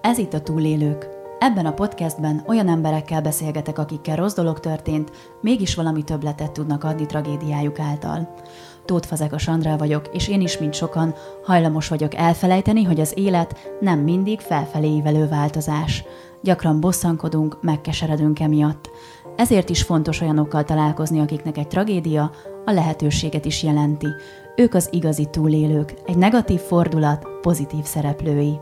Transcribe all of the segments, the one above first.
Ez itt a Túlélők. Ebben a podcastben olyan emberekkel beszélgetek, akikkel rossz dolog történt, mégis valami többletet tudnak adni tragédiájuk által. Tóth Fazeka Sandrá vagyok, és én is, mint sokan, hajlamos vagyok elfelejteni, hogy az élet nem mindig felfelé ívelő változás. Gyakran bosszankodunk, megkeseredünk emiatt. Ezért is fontos olyanokkal találkozni, akiknek egy tragédia a lehetőséget is jelenti. Ők az igazi túlélők, egy negatív fordulat pozitív szereplői.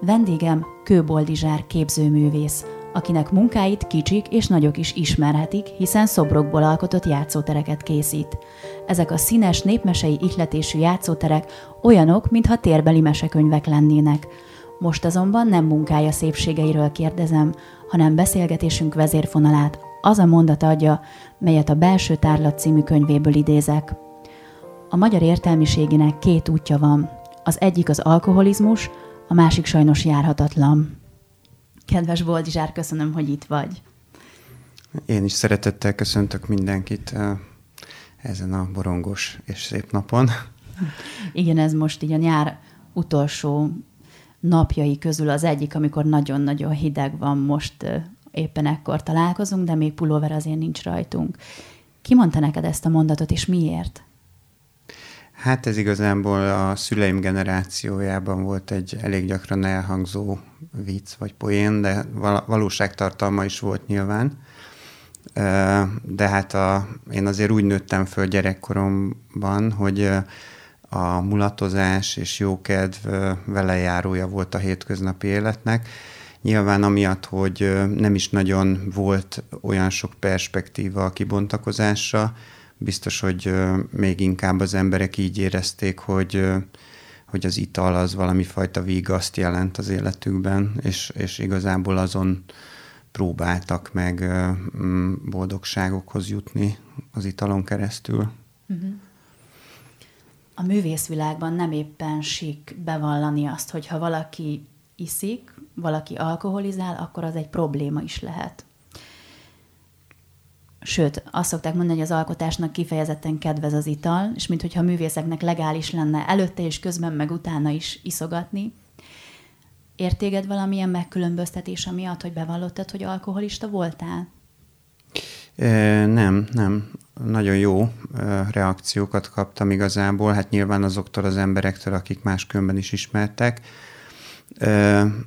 Vendégem Kőboldizsár képzőművész, akinek munkáit kicsik és nagyok is ismerhetik, hiszen szobrokból alkotott játszótereket készít. Ezek a színes népmesei ihletésű játszóterek olyanok, mintha térbeli mesekönyvek lennének. Most azonban nem munkája szépségeiről kérdezem, hanem beszélgetésünk vezérfonalát az a mondat adja, melyet a Belső Tárlat című könyvéből idézek. A magyar értelmiségének két útja van. Az egyik az alkoholizmus, a másik sajnos járhatatlan. Kedves Boldizsár, köszönöm, hogy itt vagy. Én is szeretettel köszöntök mindenkit eh, ezen a borongos és szép napon. Igen, ez most így a nyár utolsó napjai közül az egyik, amikor nagyon-nagyon hideg van most eh, éppen ekkor találkozunk, de még pulóver azért nincs rajtunk. Ki mondta neked ezt a mondatot, és miért? Hát ez igazából a szüleim generációjában volt egy elég gyakran elhangzó vicc vagy poén, de valóságtartalma is volt nyilván. De hát a, én azért úgy nőttem föl gyerekkoromban, hogy a mulatozás és jókedv velejárója volt a hétköznapi életnek. Nyilván amiatt, hogy nem is nagyon volt olyan sok perspektíva a kibontakozásra, biztos, hogy még inkább az emberek így érezték, hogy, hogy az ital az valami fajta vigaszt jelent az életükben, és, és igazából azon próbáltak meg boldogságokhoz jutni az italon keresztül. Uh-huh. A művészvilágban nem éppen sik bevallani azt, hogy ha valaki iszik, valaki alkoholizál, akkor az egy probléma is lehet. Sőt, azt szokták mondani, hogy az alkotásnak kifejezetten kedvez az ital, és mintha a művészeknek legális lenne előtte és közben meg utána is iszogatni. Értéged valamilyen megkülönböztetés miatt, hogy bevallottad, hogy alkoholista voltál? E, nem, nem. Nagyon jó e, reakciókat kaptam igazából. Hát nyilván azoktól az emberektől, akik máskülönben is ismertek.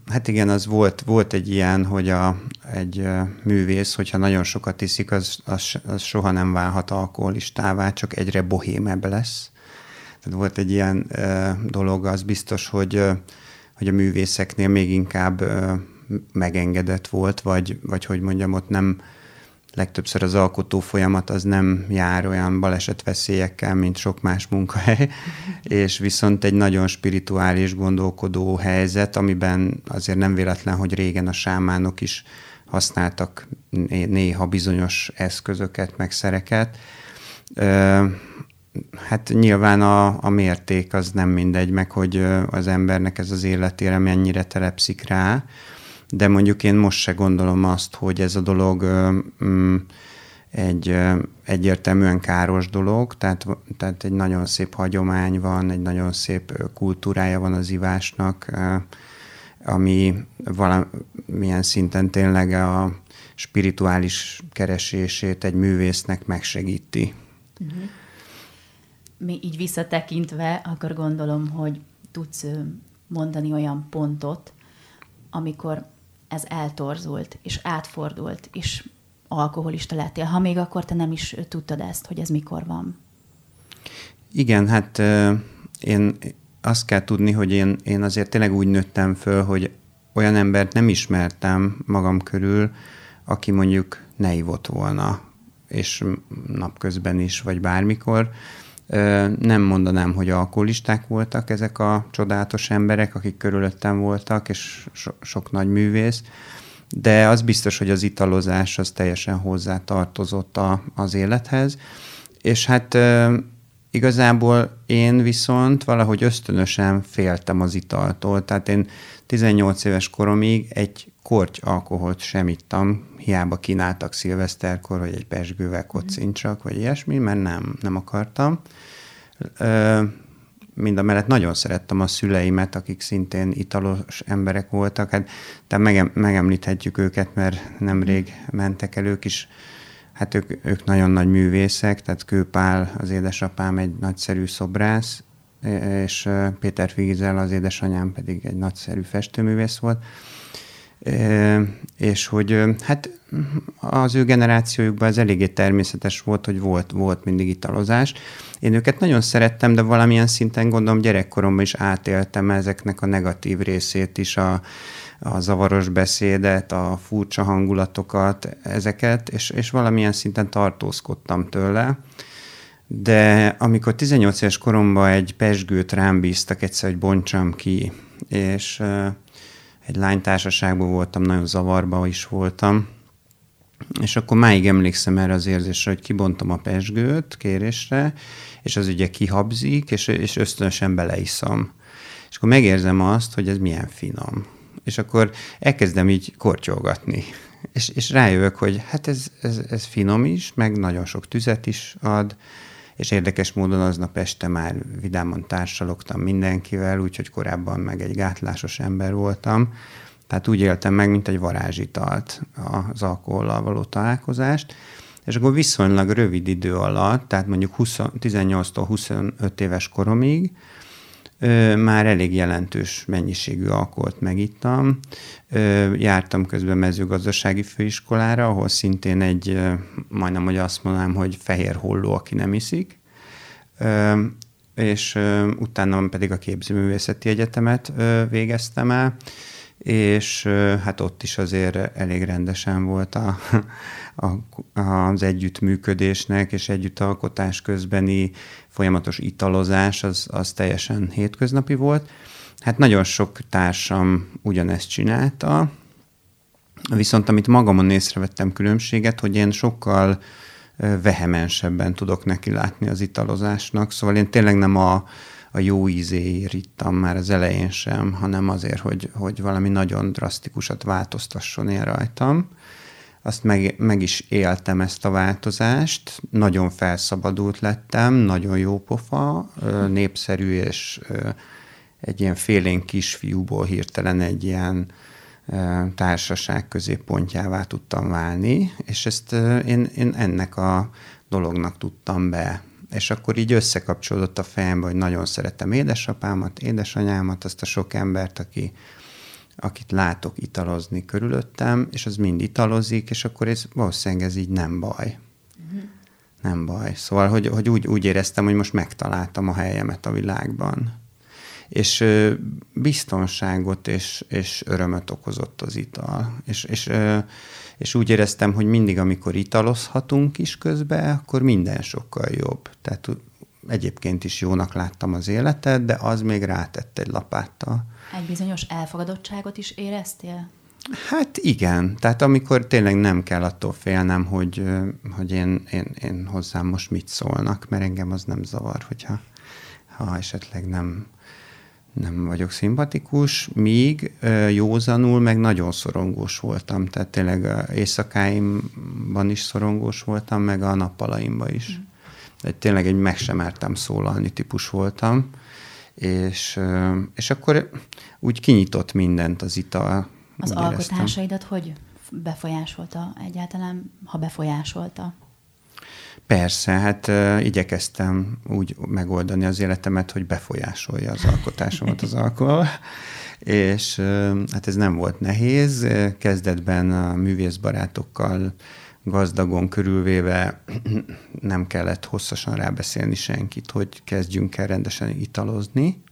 Hát igen, az volt, volt egy ilyen, hogy a, egy művész, hogyha nagyon sokat iszik, az, az, az soha nem válhat alkoholistává, csak egyre bohémebb lesz. Tehát volt egy ilyen dolog, az biztos, hogy, hogy a művészeknél még inkább megengedett volt, vagy, vagy hogy mondjam, ott nem, legtöbbször az alkotó folyamat az nem jár olyan balesetveszélyekkel, mint sok más munkahely, és viszont egy nagyon spirituális gondolkodó helyzet, amiben azért nem véletlen, hogy régen a sámánok is használtak néha bizonyos eszközöket, meg szereket. Hát nyilván a, a mérték az nem mindegy, meg hogy az embernek ez az életére mennyire telepszik rá, de mondjuk én most se gondolom azt, hogy ez a dolog mm, egy egyértelműen káros dolog, tehát, tehát egy nagyon szép hagyomány van, egy nagyon szép kultúrája van az ivásnak, ami valamilyen szinten tényleg a spirituális keresését egy művésznek megsegíti. Uh-huh. Mi így visszatekintve, akkor gondolom, hogy tudsz mondani olyan pontot, amikor ez eltorzult, és átfordult, és alkoholista lettél, ha még akkor te nem is tudtad ezt, hogy ez mikor van. Igen, hát én azt kell tudni, hogy én, én azért tényleg úgy nőttem föl, hogy olyan embert nem ismertem magam körül, aki mondjuk ne ivott volna, és napközben is, vagy bármikor. Nem mondanám, hogy alkoholisták voltak ezek a csodálatos emberek, akik körülöttem voltak, és so- sok nagy művész, de az biztos, hogy az italozás az teljesen hozzá tartozott a, az élethez, és hát igazából én viszont valahogy ösztönösen féltem az italtól, tehát én 18 éves koromig egy korty alkoholt sem ittam, hiába kínáltak szilveszterkor, hogy egy pesgővel kocincsak, vagy ilyesmi, mert nem, nem akartam. Mind a mellett nagyon szerettem a szüleimet, akik szintén italos emberek voltak. Hát, tehát megem, megemlíthetjük őket, mert nemrég mentek el ők is. Hát ők, ők nagyon nagy művészek, tehát Kőpál, az édesapám egy nagyszerű szobrász, és Péter Figizel, az édesanyám pedig egy nagyszerű festőművész volt és hogy hát az ő generációjukban ez eléggé természetes volt, hogy volt, volt mindig italozás. Én őket nagyon szerettem, de valamilyen szinten gondolom gyerekkoromban is átéltem ezeknek a negatív részét is, a, a zavaros beszédet, a furcsa hangulatokat, ezeket, és, és valamilyen szinten tartózkodtam tőle. De amikor 18 éves koromban egy pesgőt rám bíztak egyszer, hogy bontsam ki, és egy lánytársaságban voltam, nagyon zavarba is voltam, és akkor máig emlékszem erre az érzésre, hogy kibontom a pesgőt kérésre, és az ugye kihabzik, és, és ösztönösen beleiszom. És akkor megérzem azt, hogy ez milyen finom. És akkor elkezdem így kortyolgatni. És, és rájövök, hogy hát ez, ez, ez finom is, meg nagyon sok tüzet is ad, és érdekes módon aznap este már vidáman társalogtam mindenkivel, úgyhogy korábban meg egy gátlásos ember voltam. Tehát úgy éltem meg, mint egy varázsitalt az alkohollal való találkozást. És akkor viszonylag rövid idő alatt, tehát mondjuk 20, 18-tól 25 éves koromig, már elég jelentős mennyiségű alkoholt megittam. Jártam közben mezőgazdasági főiskolára, ahol szintén egy, majdnem, hogy azt mondanám, hogy fehér holló, aki nem iszik. És utána pedig a képzőművészeti egyetemet végeztem el, és hát ott is azért elég rendesen volt a, a, az együttműködésnek és együttalkotás közbeni folyamatos italozás, az, az teljesen hétköznapi volt. Hát nagyon sok társam ugyanezt csinálta, viszont amit magamon észrevettem különbséget, hogy én sokkal vehemensebben tudok neki látni az italozásnak, szóval én tényleg nem a, a jó ízéért ittam már az elején sem, hanem azért, hogy, hogy valami nagyon drasztikusat változtasson én rajtam. Azt meg, meg is éltem ezt a változást, nagyon felszabadult lettem, nagyon jó pofa, népszerű és egy ilyen félénk kisfiúból hirtelen egy ilyen társaság középpontjává tudtam válni, és ezt én, én ennek a dolognak tudtam be és akkor így összekapcsolódott a fejembe, hogy nagyon szeretem édesapámat, édesanyámat, azt a sok embert, aki, akit látok italozni körülöttem, és az mind italozik, és akkor ez valószínűleg ez így nem baj. Uh-huh. Nem baj. Szóval, hogy, hogy úgy, úgy éreztem, hogy most megtaláltam a helyemet a világban. És biztonságot és, és örömöt okozott az ital. És, és és úgy éreztem, hogy mindig, amikor italozhatunk is közben, akkor minden sokkal jobb. Tehát egyébként is jónak láttam az életet, de az még rátett egy lapáttal. Egy bizonyos elfogadottságot is éreztél? Hát igen, tehát amikor tényleg nem kell attól félnem, hogy, hogy én, én, én hozzám most mit szólnak, mert engem az nem zavar, hogyha ha esetleg nem nem vagyok szimpatikus, míg józanul meg nagyon szorongós voltam. Tehát tényleg éjszakáimban is szorongós voltam, meg a nappalaimban is. Mm. De tényleg egy meg sem mertem szólalni típus voltam. És, és akkor úgy kinyitott mindent az ital. Az alkotásaidat hogy befolyásolta egyáltalán, ha befolyásolta? Persze, hát uh, igyekeztem úgy megoldani az életemet, hogy befolyásolja az alkotásomat az alkohol, és uh, hát ez nem volt nehéz. Kezdetben a művészbarátokkal gazdagon körülvéve nem kellett hosszasan rábeszélni senkit, hogy kezdjünk el rendesen italozni,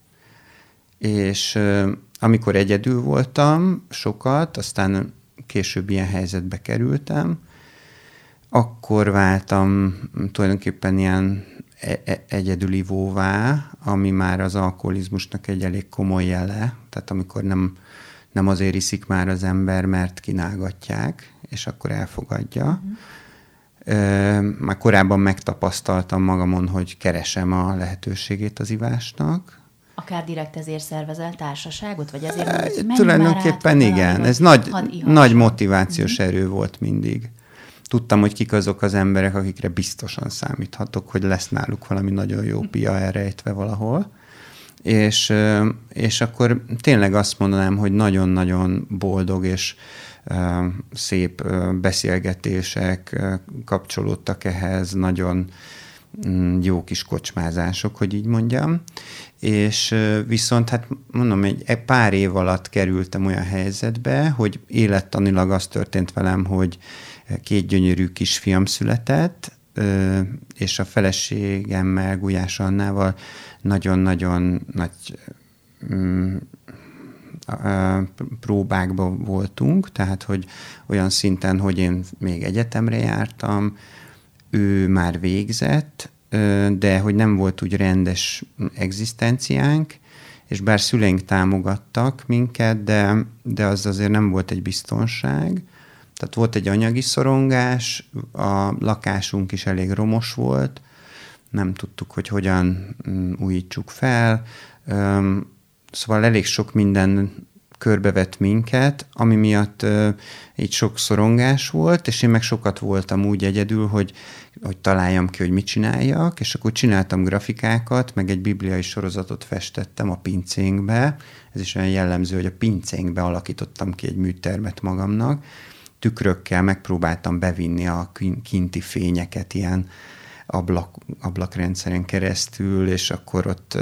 és uh, amikor egyedül voltam sokat, aztán később ilyen helyzetbe kerültem, akkor váltam tulajdonképpen ilyen e- e- egyedülivóvá, ami már az alkoholizmusnak egy elég komoly jele, tehát amikor nem, nem azért iszik már az ember, mert kínálgatják, és akkor elfogadja. Uh-huh. Már korábban megtapasztaltam magamon, hogy keresem a lehetőségét az ivásnak. Akár direkt ezért szervezel társaságot, vagy ezért hogy Tulajdonképpen igen, ez nagy, nagy motivációs uh-huh. erő volt mindig tudtam, hogy kik azok az emberek, akikre biztosan számíthatok, hogy lesz náluk valami nagyon jó pia elrejtve valahol. és, és akkor tényleg azt mondanám, hogy nagyon-nagyon boldog és szép beszélgetések kapcsolódtak ehhez, nagyon mm, jó kis kocsmázások, hogy így mondjam. És viszont, hát mondom, egy pár év alatt kerültem olyan helyzetbe, hogy élettanilag az történt velem, hogy két gyönyörű kisfiam született, és a feleségemmel, Gulyás Annával nagyon-nagyon nagy mm, próbákban voltunk, tehát hogy olyan szinten, hogy én még egyetemre jártam, ő már végzett, de hogy nem volt úgy rendes egzisztenciánk, és bár szüleink támogattak minket, de, de az azért nem volt egy biztonság. Tehát volt egy anyagi szorongás, a lakásunk is elég romos volt, nem tudtuk, hogy hogyan mm, újítsuk fel. Szóval elég sok minden körbevett minket, ami miatt így sok szorongás volt, és én meg sokat voltam úgy egyedül, hogy, hogy találjam ki, hogy mit csináljak, és akkor csináltam grafikákat, meg egy bibliai sorozatot festettem a pincénkbe. Ez is olyan jellemző, hogy a pincénkbe alakítottam ki egy műtermet magamnak, tükrökkel megpróbáltam bevinni a kinti fényeket ilyen ablak, ablakrendszeren keresztül, és akkor ott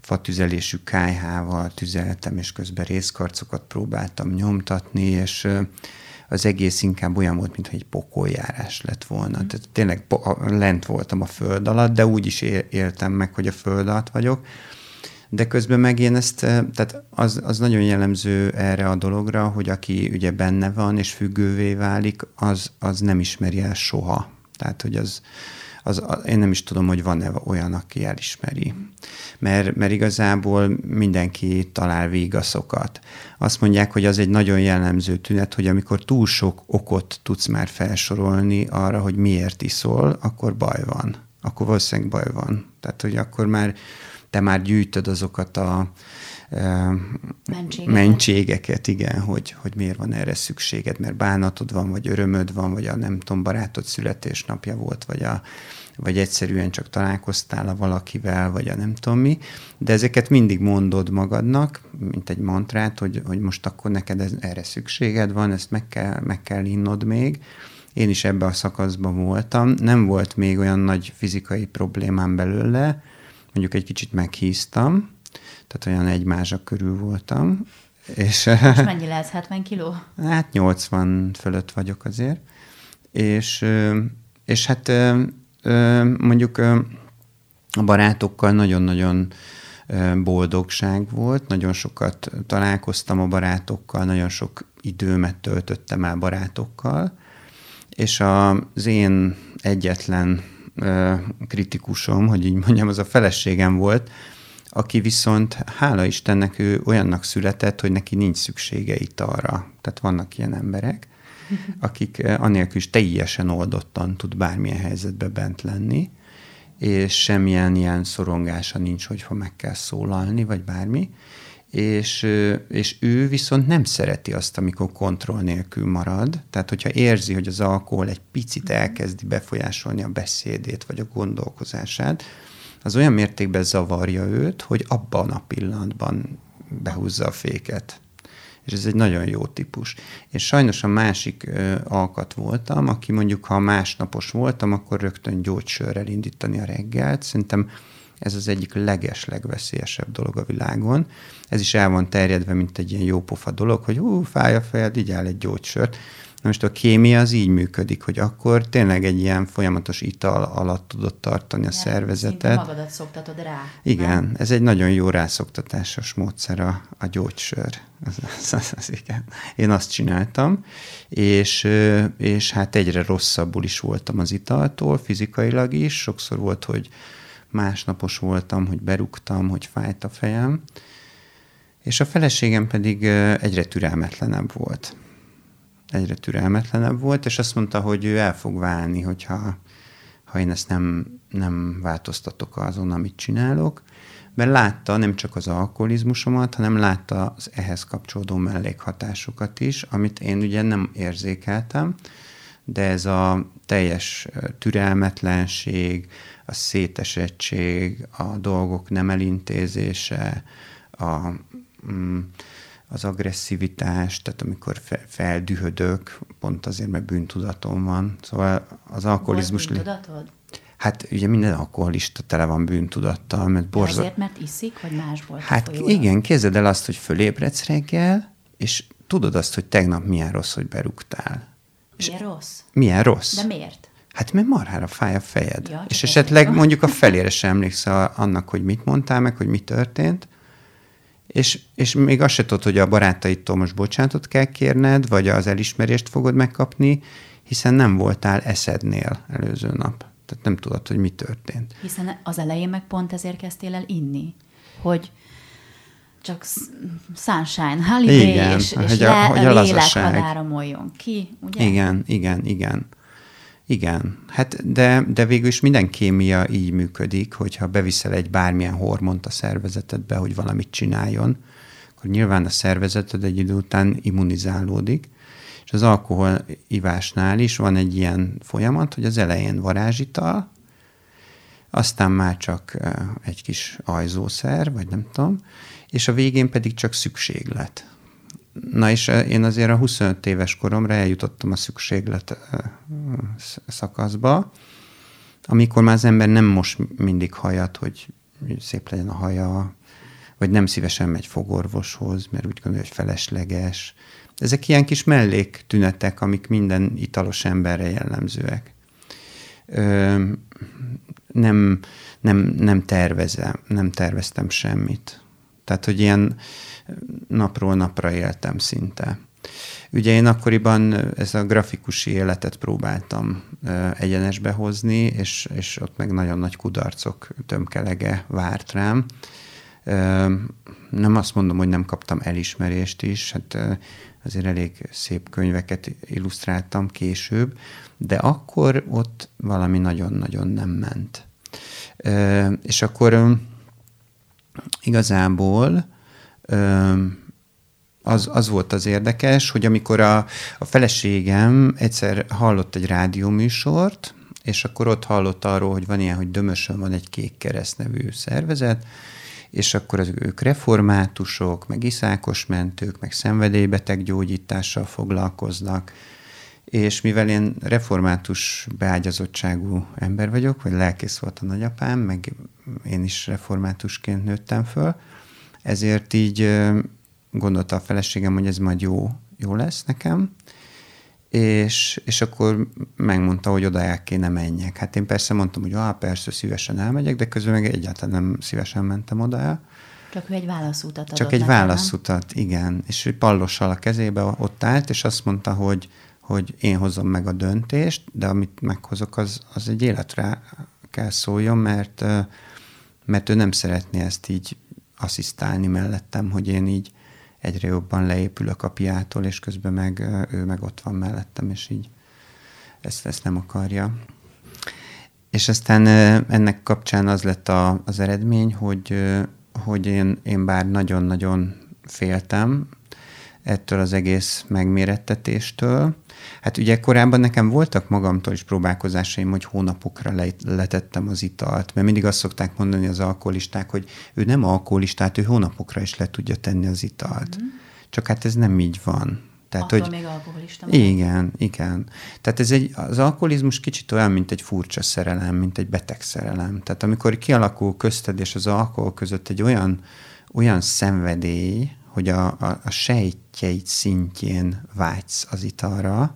fatüzelésű kájhával tüzeltem, és közben részkarcokat próbáltam nyomtatni, és az egész inkább olyan volt, mintha egy pokoljárás lett volna. Mm. Tehát tényleg lent voltam a föld alatt, de úgy is éltem meg, hogy a föld alatt vagyok. De közben meg én ezt, tehát az, az nagyon jellemző erre a dologra, hogy aki ugye benne van és függővé válik, az, az nem ismeri el soha. Tehát, hogy az, az, én nem is tudom, hogy van-e olyan, aki elismeri. Mert, mert igazából mindenki talál végaszokat. Azt mondják, hogy az egy nagyon jellemző tünet, hogy amikor túl sok okot tudsz már felsorolni arra, hogy miért iszol, akkor baj van. Akkor valószínűleg baj van. Tehát, hogy akkor már te már gyűjtöd azokat a mentségeket. mentségeket, igen, hogy, hogy miért van erre szükséged, mert bánatod van, vagy örömöd van, vagy a nem tudom, barátod születésnapja volt, vagy, a, vagy egyszerűen csak találkoztál a valakivel, vagy a nem tudom mi, de ezeket mindig mondod magadnak, mint egy mantrát, hogy, hogy most akkor neked ez, erre szükséged van, ezt meg kell, meg kell innod még. Én is ebbe a szakaszban voltam, nem volt még olyan nagy fizikai problémám belőle, mondjuk egy kicsit meghíztam, tehát olyan egy mázsa körül voltam. És, Most mennyi lesz? 70 kiló? Hát 80 fölött vagyok azért. És, és hát mondjuk a barátokkal nagyon-nagyon boldogság volt, nagyon sokat találkoztam a barátokkal, nagyon sok időmet töltöttem el barátokkal, és az én egyetlen kritikusom, hogy így mondjam, az a feleségem volt, aki viszont, hála Istennek, ő olyannak született, hogy neki nincs szüksége itt arra. Tehát vannak ilyen emberek, akik anélkül is teljesen oldottan tud bármilyen helyzetbe bent lenni, és semmilyen ilyen szorongása nincs, hogyha meg kell szólalni, vagy bármi. És, és ő viszont nem szereti azt, amikor kontroll nélkül marad. Tehát, hogyha érzi, hogy az alkohol egy picit elkezdi befolyásolni a beszédét, vagy a gondolkozását, az olyan mértékben zavarja őt, hogy abban a pillanatban behúzza a féket. És ez egy nagyon jó típus. És sajnos a másik ö, alkat voltam, aki mondjuk, ha másnapos voltam, akkor rögtön gyógysörrel indítani a reggelt. Szerintem ez az egyik leges, legveszélyesebb dolog a világon. Ez is el van terjedve, mint egy ilyen jópofa dolog, hogy hú, fáj a fejed, így áll egy gyógysört. Na most a kémia az így működik, hogy akkor tényleg egy ilyen folyamatos ital alatt tudod tartani a ja, szervezetet. magadat szoktatod rá. Igen, nem? ez egy nagyon jó rászoktatásos módszer a, a gyógysör. Az, az, az, az, igen. Én azt csináltam, és, és hát egyre rosszabbul is voltam az italtól, fizikailag is. Sokszor volt, hogy másnapos voltam, hogy berúgtam, hogy fájt a fejem. És a feleségem pedig egyre türelmetlenebb volt egyre türelmetlenebb volt, és azt mondta, hogy ő el fog válni, hogyha ha én ezt nem, nem változtatok azon, amit csinálok, mert látta nem csak az alkoholizmusomat, hanem látta az ehhez kapcsolódó mellékhatásokat is, amit én ugye nem érzékeltem, de ez a teljes türelmetlenség, a szétesettség, a dolgok nem elintézése, a, mm, az agresszivitás, tehát amikor fe, feldühödök, pont azért, mert bűntudatom van. Szóval az alkoholizmus... Volt bűntudatod? Hát ugye minden alkoholista tele van bűntudattal, mert borzat... azért, mert iszik, vagy más volt Hát igen, képzeld el azt, hogy fölébredsz reggel, és tudod azt, hogy tegnap milyen rossz, hogy berúgtál. Milyen rossz? Milyen rossz? De miért? Hát mert marhára fáj a fejed. Ja, és esetleg jó. mondjuk a felére sem emlékszel annak, hogy mit mondtál meg, hogy mi történt, és, és még azt se tudod, hogy a barátaitól most bocsánatot kell kérned, vagy az elismerést fogod megkapni, hiszen nem voltál eszednél előző nap. Tehát nem tudod, hogy mi történt. Hiszen az elején meg pont ezért kezdtél el inni, hogy csak sunshine, holiday, igen, és, és hogy a, le, hogy a lélek hadáramoljon ki, ugye? Igen, igen, igen. Igen, hát de, de végül is minden kémia így működik, hogyha beviszel egy bármilyen hormont a szervezetedbe, hogy valamit csináljon, akkor nyilván a szervezeted egy idő után immunizálódik, és az alkohol ivásnál is van egy ilyen folyamat, hogy az elején varázsital, aztán már csak egy kis ajzószer, vagy nem tudom, és a végén pedig csak szükséglet. Na és én azért a 25 éves koromra eljutottam a szükséglet szakaszba, amikor már az ember nem most mindig hajat, hogy szép legyen a haja, vagy nem szívesen megy fogorvoshoz, mert úgy gondolja, hogy felesleges. Ezek ilyen kis melléktünetek, amik minden italos emberre jellemzőek. Ö, nem, nem, nem tervezem, nem terveztem semmit. Tehát, hogy ilyen napról napra éltem szinte. Ugye én akkoriban ez a grafikusi életet próbáltam egyenesbe hozni, és, és ott meg nagyon nagy kudarcok tömkelege várt rám. Nem azt mondom, hogy nem kaptam elismerést is, hát azért elég szép könyveket illusztráltam később, de akkor ott valami nagyon-nagyon nem ment. És akkor igazából az, az volt az érdekes, hogy amikor a, a feleségem egyszer hallott egy rádióműsort, és akkor ott hallott arról, hogy van ilyen, hogy Dömösön van egy Kék Kereszt nevű szervezet, és akkor az, ők reformátusok, meg iszákos mentők, meg szenvedélybeteg gyógyítással foglalkoznak, és mivel én református beágyazottságú ember vagyok, vagy lelkész volt a nagyapám, meg én is reformátusként nőttem föl, ezért így gondolta a feleségem, hogy ez majd jó, jó lesz nekem, és, és akkor megmondta, hogy oda el kéne menjek. Hát én persze mondtam, hogy ah, persze, szívesen elmegyek, de közben meg egyáltalán nem szívesen mentem oda el. Csak ő egy válaszutat adott Csak egy nekem, válaszutat, nem? igen. És pallossal a kezébe ott állt, és azt mondta, hogy, hogy én hozom meg a döntést, de amit meghozok, az, az egy életre kell szóljon, mert, mert ő nem szeretné ezt így asszisztálni mellettem, hogy én így egyre jobban leépülök a piától, és közben meg ő meg ott van mellettem, és így ezt, ezt nem akarja. És aztán ennek kapcsán az lett a, az eredmény, hogy, hogy én, én bár nagyon-nagyon féltem ettől az egész megmérettetéstől, Hát ugye korábban nekem voltak magamtól is próbálkozásaim, hogy hónapokra letettem az italt, mert mindig azt szokták mondani az alkoholisták, hogy ő nem alkoholistát, ő hónapokra is le tudja tenni az italt. Mm. Csak hát ez nem így van. Tehát, Attól hogy, még alkoholista. Igen, igen. Tehát ez egy, az alkoholizmus kicsit olyan, mint egy furcsa szerelem, mint egy beteg szerelem. Tehát amikor kialakul közted és az alkohol között egy olyan, olyan szenvedély, hogy a, a, a sejtjeid szintjén vágysz az italra,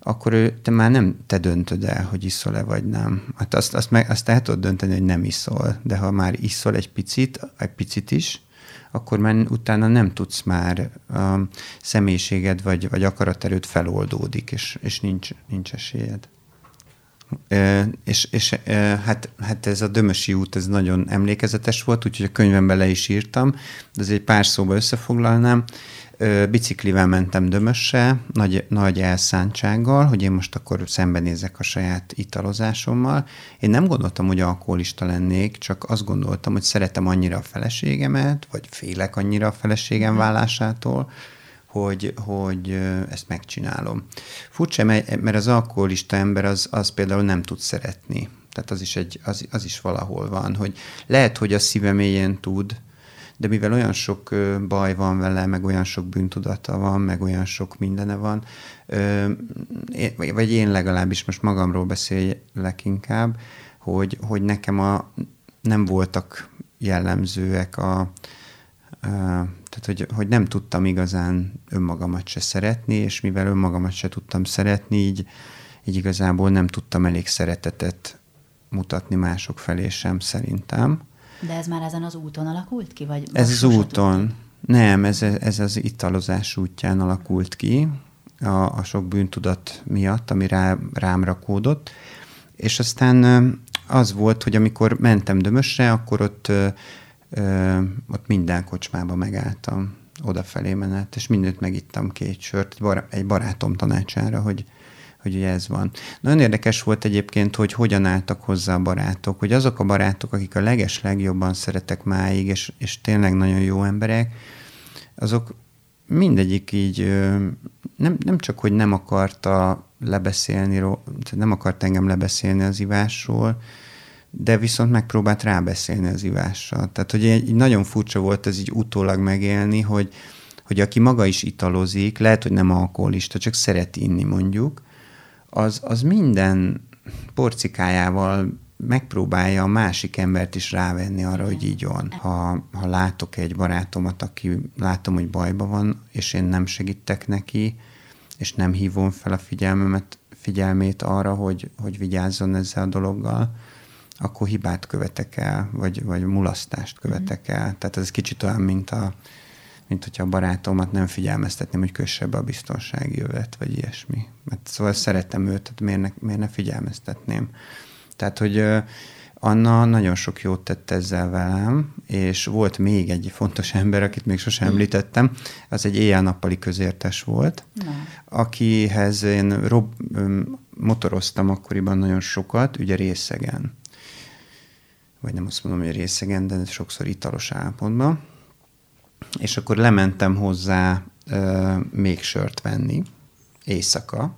akkor ő, te már nem te döntöd el, hogy iszol-e vagy nem. Hát azt, azt, meg, azt el tudod dönteni, hogy nem iszol, de ha már iszol egy picit, egy picit is, akkor már utána nem tudsz már a személyiséged vagy, vagy akaraterőd feloldódik, és, és nincs, nincs esélyed. E, és és e, hát, hát ez a Dömösi út, ez nagyon emlékezetes volt, úgyhogy a könyvembe le is írtam, de egy pár szóba összefoglalnám biciklivel mentem Dömösre, nagy, nagy elszántsággal, hogy én most akkor szembenézek a saját italozásommal. Én nem gondoltam, hogy alkoholista lennék, csak azt gondoltam, hogy szeretem annyira a feleségemet, vagy félek annyira a feleségem mhm. vállásától, hogy, hogy ezt megcsinálom. Furcsa, mert az alkoholista ember az, az például nem tud szeretni. Tehát az is, egy, az, az is valahol van, hogy lehet, hogy a szíve mélyén tud, de mivel olyan sok baj van vele, meg olyan sok bűntudata van, meg olyan sok mindene van, vagy én legalábbis most magamról beszélek inkább, hogy, hogy nekem a, nem voltak jellemzőek a tehát, hogy, hogy nem tudtam igazán önmagamat se szeretni, és mivel önmagamat se tudtam szeretni, így, így igazából nem tudtam elég szeretetet mutatni mások felé sem szerintem. De ez már ezen az úton alakult ki? Vagy ez az úton. Tudtad? Nem, ez, ez az italozás útján alakult ki, a, a sok bűntudat miatt, ami rá, rám rakódott. És aztán az volt, hogy amikor mentem Dömösre, akkor ott, ö, ott minden kocsmába megálltam odafelé menet, és mindent megittam két sört egy barátom tanácsára, hogy, hogy ugye ez van. Nagyon érdekes volt egyébként, hogy hogyan álltak hozzá a barátok, hogy azok a barátok, akik a leges legjobban szeretek máig, és, és tényleg nagyon jó emberek, azok mindegyik így nem, nem csak, hogy nem akarta lebeszélni, nem akart engem lebeszélni az ivásról, de viszont megpróbált rábeszélni az ivással. Tehát, hogy egy, nagyon furcsa volt ez így utólag megélni, hogy, hogy aki maga is italozik, lehet, hogy nem alkoholista, csak szeret inni mondjuk, az, az minden porcikájával megpróbálja a másik embert is rávenni arra, hogy így van. Ha, ha látok egy barátomat, aki látom, hogy bajban van, és én nem segítek neki, és nem hívom fel a figyelmemet, figyelmét arra, hogy, hogy vigyázzon ezzel a dologgal, akkor hibát követek el, vagy, vagy mulasztást követek el. Tehát ez kicsit olyan, mint a, mint hogyha a barátomat nem figyelmeztetném, hogy kösse be a biztonsági övet, vagy ilyesmi. Mert szóval szeretem őt, tehát miért ne, miért ne figyelmeztetném. Tehát, hogy Anna nagyon sok jót tett ezzel velem, és volt még egy fontos ember, akit még sosem említettem, az egy éjjel-nappali közértes volt, Na. akihez én rob, motoroztam akkoriban nagyon sokat, ugye részegen. Vagy nem azt mondom, hogy részegen, de sokszor italos állapotban és akkor lementem hozzá ö, még sört venni, éjszaka,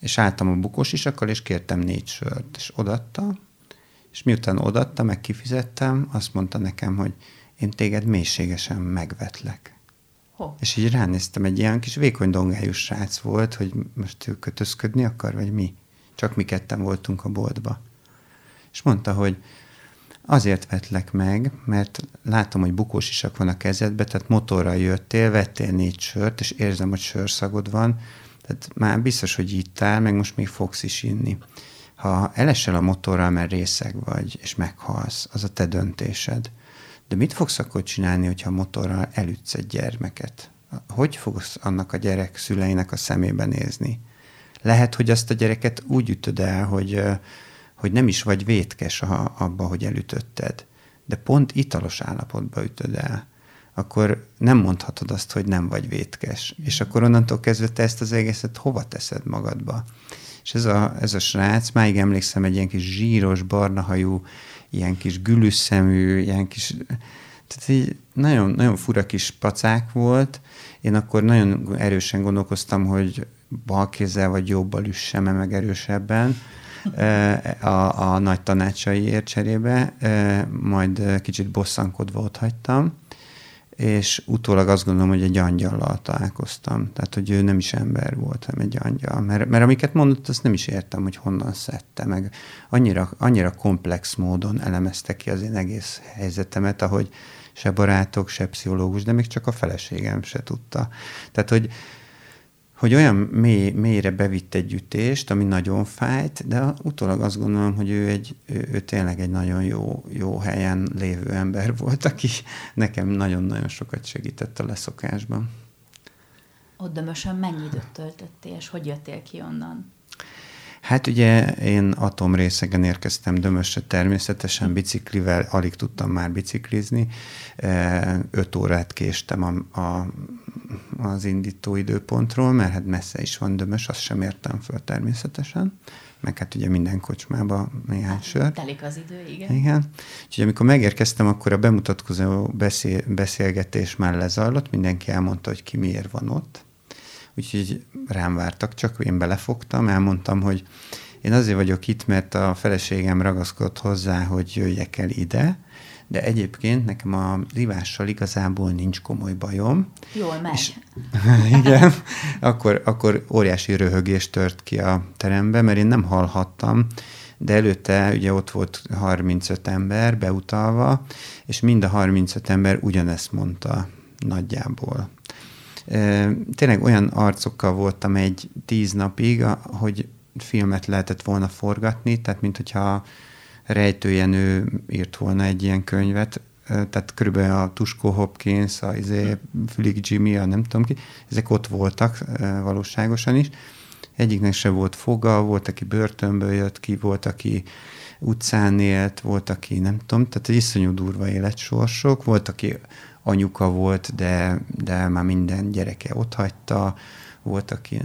és álltam a bukós isakkal, és kértem négy sört, és odatta, és miután odatta, meg kifizettem, azt mondta nekem, hogy én téged mélységesen megvetlek. Ho. És így ránéztem, egy ilyen kis vékony dongájú srác volt, hogy most ő kötözködni akar, vagy mi? Csak mi ketten voltunk a boltba. És mondta, hogy Azért vetlek meg, mert látom, hogy bukós isak van a kezedbe, tehát motorral jöttél, vettél négy sört, és érzem, hogy sörszagod van, tehát már biztos, hogy ittál, meg most még fogsz is inni. Ha elesel a motorral, mert részeg vagy, és meghalsz, az a te döntésed. De mit fogsz akkor csinálni, hogyha a motorral elütsz egy gyermeket? Hogy fogsz annak a gyerek szüleinek a szemébe nézni? Lehet, hogy azt a gyereket úgy ütöd el, hogy hogy nem is vagy vétkes a, abba, hogy elütötted, de pont italos állapotba ütöd el, akkor nem mondhatod azt, hogy nem vagy vétkes. És akkor onnantól kezdve te ezt az egészet hova teszed magadba? És ez a, ez a srác, máig emlékszem, egy ilyen kis zsíros, barnahajú, ilyen kis gülüsszemű, ilyen kis... Tehát így nagyon, nagyon fura kis pacák volt. Én akkor nagyon erősen gondolkoztam, hogy bal kézzel vagy jobbal üssem meg erősebben a, a nagy tanácsaiért cserébe, majd kicsit bosszankodva ott hagytam, és utólag azt gondolom, hogy egy angyallal találkoztam. Tehát, hogy ő nem is ember volt, hanem egy angyal. Mert, mert amiket mondott, azt nem is értem, hogy honnan szedte, meg annyira, annyira komplex módon elemezte ki az én egész helyzetemet, ahogy se barátok, se pszichológus, de még csak a feleségem se tudta. Tehát, hogy, hogy olyan mély, mélyre bevitt egy ütést, ami nagyon fájt, de utólag azt gondolom, hogy ő, egy, ő, ő tényleg egy nagyon jó, jó helyen lévő ember volt, aki nekem nagyon-nagyon sokat segített a leszokásban. Ott Dömösön mennyi időt töltöttél, és hogy jöttél ki onnan? Hát ugye én atomrészegen érkeztem Dömösre természetesen biciklivel, alig tudtam már biciklizni. Öt órát késtem a, a, az indító időpontról, mert hát messze is van Dömös, azt sem értem föl természetesen. meg hát ugye minden kocsmában néhány hát, sör. Telik az idő, igen. Igen. Úgyhogy amikor megérkeztem, akkor a bemutatkozó beszél, beszélgetés már lezajlott, mindenki elmondta, hogy ki miért van ott. Úgyhogy rám vártak, csak én belefogtam, elmondtam, hogy én azért vagyok itt, mert a feleségem ragaszkodott hozzá, hogy jöjjek el ide, de egyébként nekem a rivással igazából nincs komoly bajom. Jól megy. És, igen, akkor, akkor óriási röhögés tört ki a terembe, mert én nem hallhattam, de előtte ugye ott volt 35 ember beutalva, és mind a 35 ember ugyanezt mondta nagyjából. Tényleg olyan arcokkal voltam egy tíz napig, hogy filmet lehetett volna forgatni, tehát mint hogyha Rejtőjenő írt volna egy ilyen könyvet, tehát körülbelül a Tuskó Hopkins, a izé, Flick Jimmy, a nem tudom ki, ezek ott voltak valóságosan is. Egyiknek se volt foga, volt, aki börtönből jött ki, volt, aki utcán élt, volt, aki nem tudom, tehát egy iszonyú durva életsorsok, volt, aki anyuka volt, de, de már minden gyereke ott hagyta, volt, aki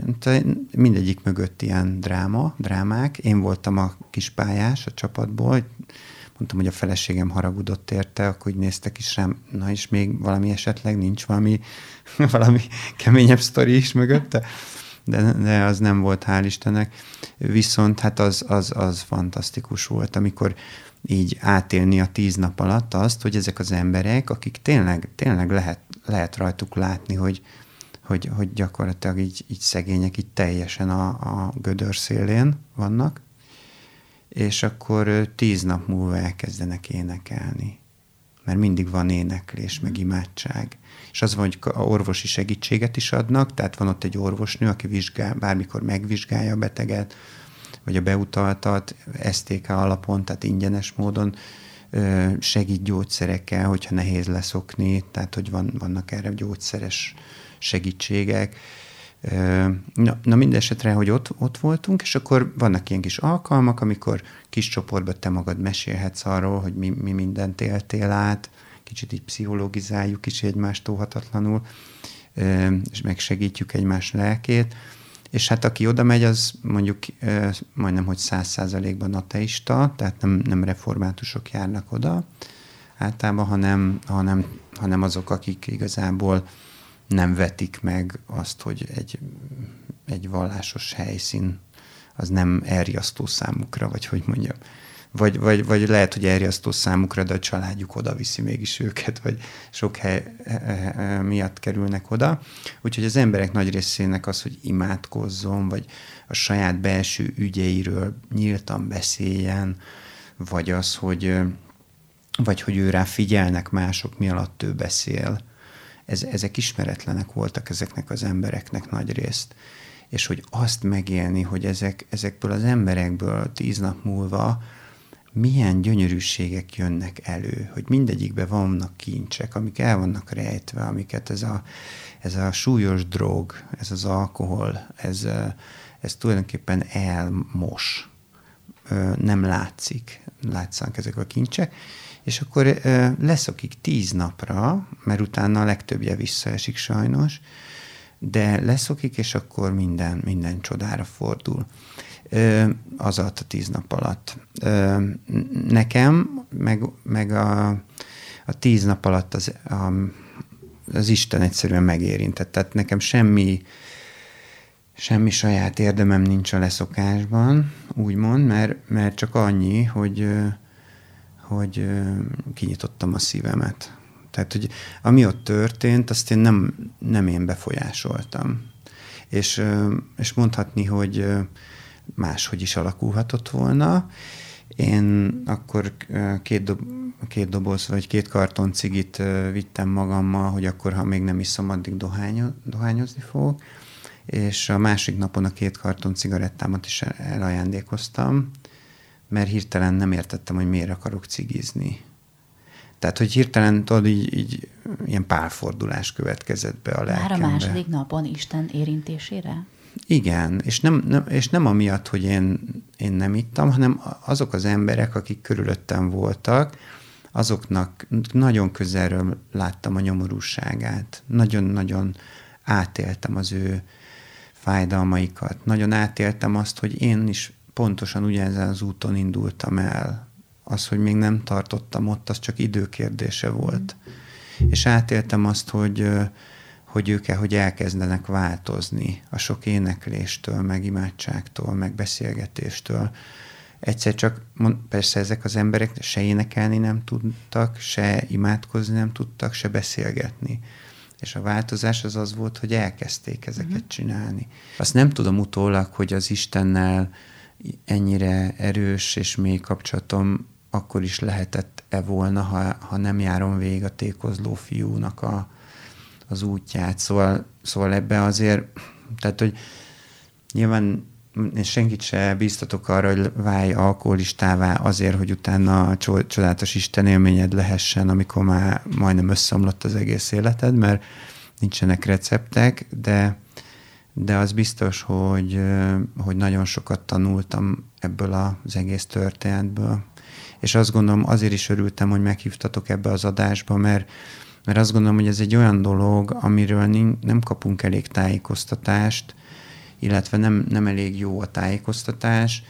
mindegyik mögött ilyen dráma, drámák. Én voltam a kis pályás a csapatból, mondtam, hogy a feleségem haragudott érte, akkor úgy néztek is rám, na és még valami esetleg nincs valami, valami keményebb sztori is mögötte, de, de az nem volt, hál' Istennek. Viszont hát az, az, az fantasztikus volt, amikor így átélni a tíz nap alatt azt, hogy ezek az emberek, akik tényleg, tényleg lehet, lehet rajtuk látni, hogy, hogy, hogy gyakorlatilag így, így szegények így teljesen a, a gödör szélén vannak, és akkor tíz nap múlva elkezdenek énekelni. Mert mindig van éneklés, meg imádság. És az van, hogy a orvosi segítséget is adnak, tehát van ott egy orvosnő, aki vizsgál, bármikor megvizsgálja a beteget, vagy a beutaltat STK alapon, tehát ingyenes módon segít gyógyszerekkel, hogyha nehéz leszokni, tehát hogy van, vannak erre gyógyszeres segítségek. Na, na mindesetre, hogy ott, ott voltunk, és akkor vannak ilyen kis alkalmak, amikor kis csoportban te magad mesélhetsz arról, hogy mi, mi mindent éltél át, kicsit így pszichologizáljuk is egymást óhatatlanul, és megsegítjük egymás lelkét. És hát aki oda megy, az mondjuk majdnem, hogy száz százalékban ateista, tehát nem, nem reformátusok járnak oda általában, hanem, hanem, hanem azok, akik igazából nem vetik meg azt, hogy egy, egy vallásos helyszín az nem elriasztó számukra, vagy hogy mondjam. Vagy, vagy, vagy lehet, hogy elriasztó számukra, de a családjuk oda viszi mégis őket, vagy sok hely miatt kerülnek oda. Úgyhogy az emberek nagy részének az, hogy imádkozzon, vagy a saját belső ügyeiről nyíltan beszéljen, vagy az, hogy, vagy hogy ő figyelnek mások, mi alatt ő beszél, ez, ezek ismeretlenek voltak ezeknek az embereknek nagy részt. És hogy azt megélni, hogy ezek, ezekből az emberekből tíz nap múlva milyen gyönyörűségek jönnek elő, hogy mindegyikben vannak kincsek, amik el vannak rejtve, amiket ez a, ez a súlyos drog, ez az alkohol, ez, ez tulajdonképpen elmos, nem látszik, látszanak ezek a kincsek, és akkor leszokik tíz napra, mert utána a legtöbbje visszaesik sajnos, de leszokik, és akkor minden, minden csodára fordul. Az alatt a tíz nap alatt. Nekem, meg, meg a, a tíz nap alatt az, a, az Isten egyszerűen megérintett. Tehát nekem semmi, semmi saját érdemem nincs a leszokásban, úgymond, mert, mert csak annyi, hogy, hogy kinyitottam a szívemet. Tehát, hogy ami ott történt, azt én nem, nem én befolyásoltam. És, és mondhatni, hogy máshogy is alakulhatott volna. Én akkor két, dob, két doboz vagy két karton cigit vittem magammal, hogy akkor, ha még nem iszom, addig dohányo, dohányozni fogok. És a másik napon a két karton cigarettámat is elajándékoztam, mert hirtelen nem értettem, hogy miért akarok cigizni. Tehát, hogy hirtelen tudod, így, így ilyen párfordulás következett be a lelkembe. Már a második napon Isten érintésére? Igen, és nem, nem, és nem amiatt, hogy én, én nem ittam, hanem azok az emberek, akik körülöttem voltak, azoknak nagyon közelről láttam a nyomorúságát. Nagyon-nagyon átéltem az ő fájdalmaikat. Nagyon átéltem azt, hogy én is pontosan ugyanezen az úton indultam el. Az, hogy még nem tartottam ott, az csak időkérdése volt. Mm. És átéltem azt, hogy, hogy ők hogy elkezdenek változni a sok énekléstől, meg imádságtól, meg beszélgetéstől. Egyszer csak, persze ezek az emberek se énekelni nem tudtak, se imádkozni nem tudtak, se beszélgetni. És a változás az az volt, hogy elkezdték ezeket uh-huh. csinálni. Azt nem tudom utólag, hogy az Istennel ennyire erős és mély kapcsolatom akkor is lehetett-e volna, ha, ha nem járom végig a tékozló fiúnak a, az útját. Szóval, szóval ebbe azért, tehát, hogy nyilván én senkit se bíztatok arra, hogy válj alkoholistává azért, hogy utána csodálatos istenélményed lehessen, amikor már majdnem összeomlott az egész életed, mert nincsenek receptek, de, de az biztos, hogy, hogy nagyon sokat tanultam ebből az egész történetből. És azt gondolom, azért is örültem, hogy meghívtatok ebbe az adásba, mert, mert azt gondolom, hogy ez egy olyan dolog, amiről nem kapunk elég tájékoztatást, illetve nem, nem elég jó a tájékoztatás.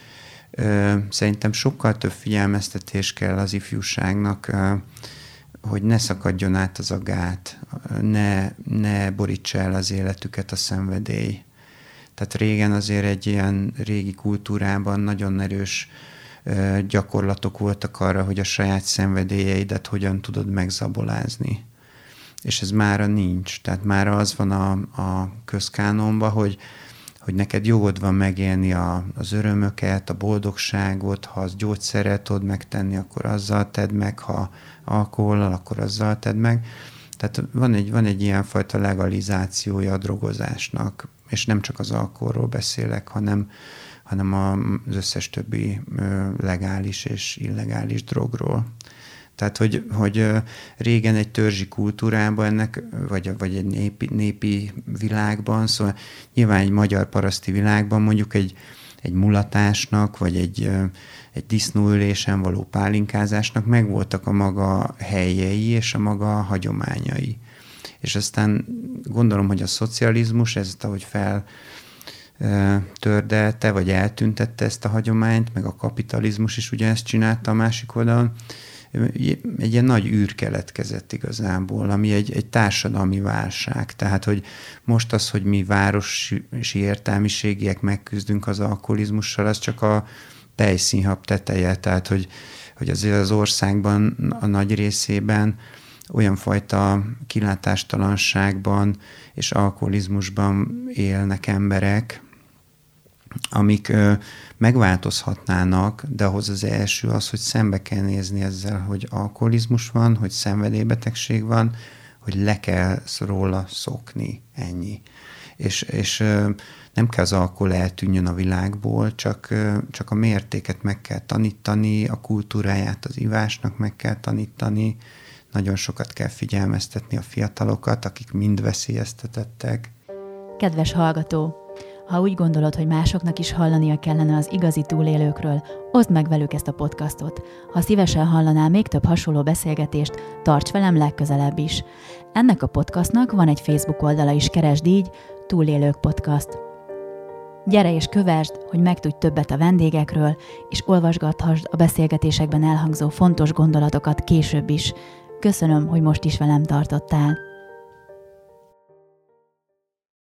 Szerintem sokkal több figyelmeztetés kell az ifjúságnak, hogy ne szakadjon át az a gát, ne, ne borítsa el az életüket a szenvedély. Tehát régen azért egy ilyen régi kultúrában nagyon erős gyakorlatok voltak arra, hogy a saját szenvedélyeidet hogyan tudod megzabolázni. És ez mára nincs. Tehát mára az van a, a közkánonban, hogy hogy neked jogod van megélni a, az örömöket, a boldogságot, ha az gyógyszerrel tudod megtenni, akkor azzal tedd meg, ha alkohollal, akkor azzal tedd meg. Tehát van egy, van egy ilyen fajta legalizációja a drogozásnak, és nem csak az alkoholról beszélek, hanem, hanem az összes többi legális és illegális drogról. Tehát, hogy, hogy régen egy törzsi kultúrában ennek, vagy, vagy egy népi, népi világban, szóval nyilván egy magyar paraszti világban mondjuk egy, egy mulatásnak, vagy egy, egy disznóülésen való pálinkázásnak megvoltak a maga helyei és a maga hagyományai. És aztán gondolom, hogy a szocializmus ezt, ahogy fel tördelte, vagy eltüntette ezt a hagyományt, meg a kapitalizmus is ugye ezt csinálta a másik oldalon, egy ilyen nagy űr keletkezett igazából, ami egy, egy társadalmi válság. Tehát, hogy most az, hogy mi városi értelmiségiek megküzdünk az alkoholizmussal, az csak a tejszínhab teteje, tehát, hogy, hogy azért az országban a nagy részében olyan fajta kilátástalanságban és alkoholizmusban élnek emberek, amik ö, megváltozhatnának, de ahhoz az első az, hogy szembe kell nézni ezzel, hogy alkoholizmus van, hogy szenvedélybetegség van, hogy le kell róla szokni, ennyi. És, és ö, nem kell az alkohol eltűnjön a világból, csak, ö, csak a mértéket meg kell tanítani, a kultúráját az ivásnak meg kell tanítani, nagyon sokat kell figyelmeztetni a fiatalokat, akik mind veszélyeztetettek. Kedves hallgató! Ha úgy gondolod, hogy másoknak is hallania kellene az igazi túlélőkről, oszd meg velük ezt a podcastot. Ha szívesen hallanál még több hasonló beszélgetést, tarts velem legközelebb is. Ennek a podcastnak van egy Facebook oldala is, keresd így, Túlélők Podcast. Gyere és kövesd, hogy megtudj többet a vendégekről, és olvasgathasd a beszélgetésekben elhangzó fontos gondolatokat később is. Köszönöm, hogy most is velem tartottál.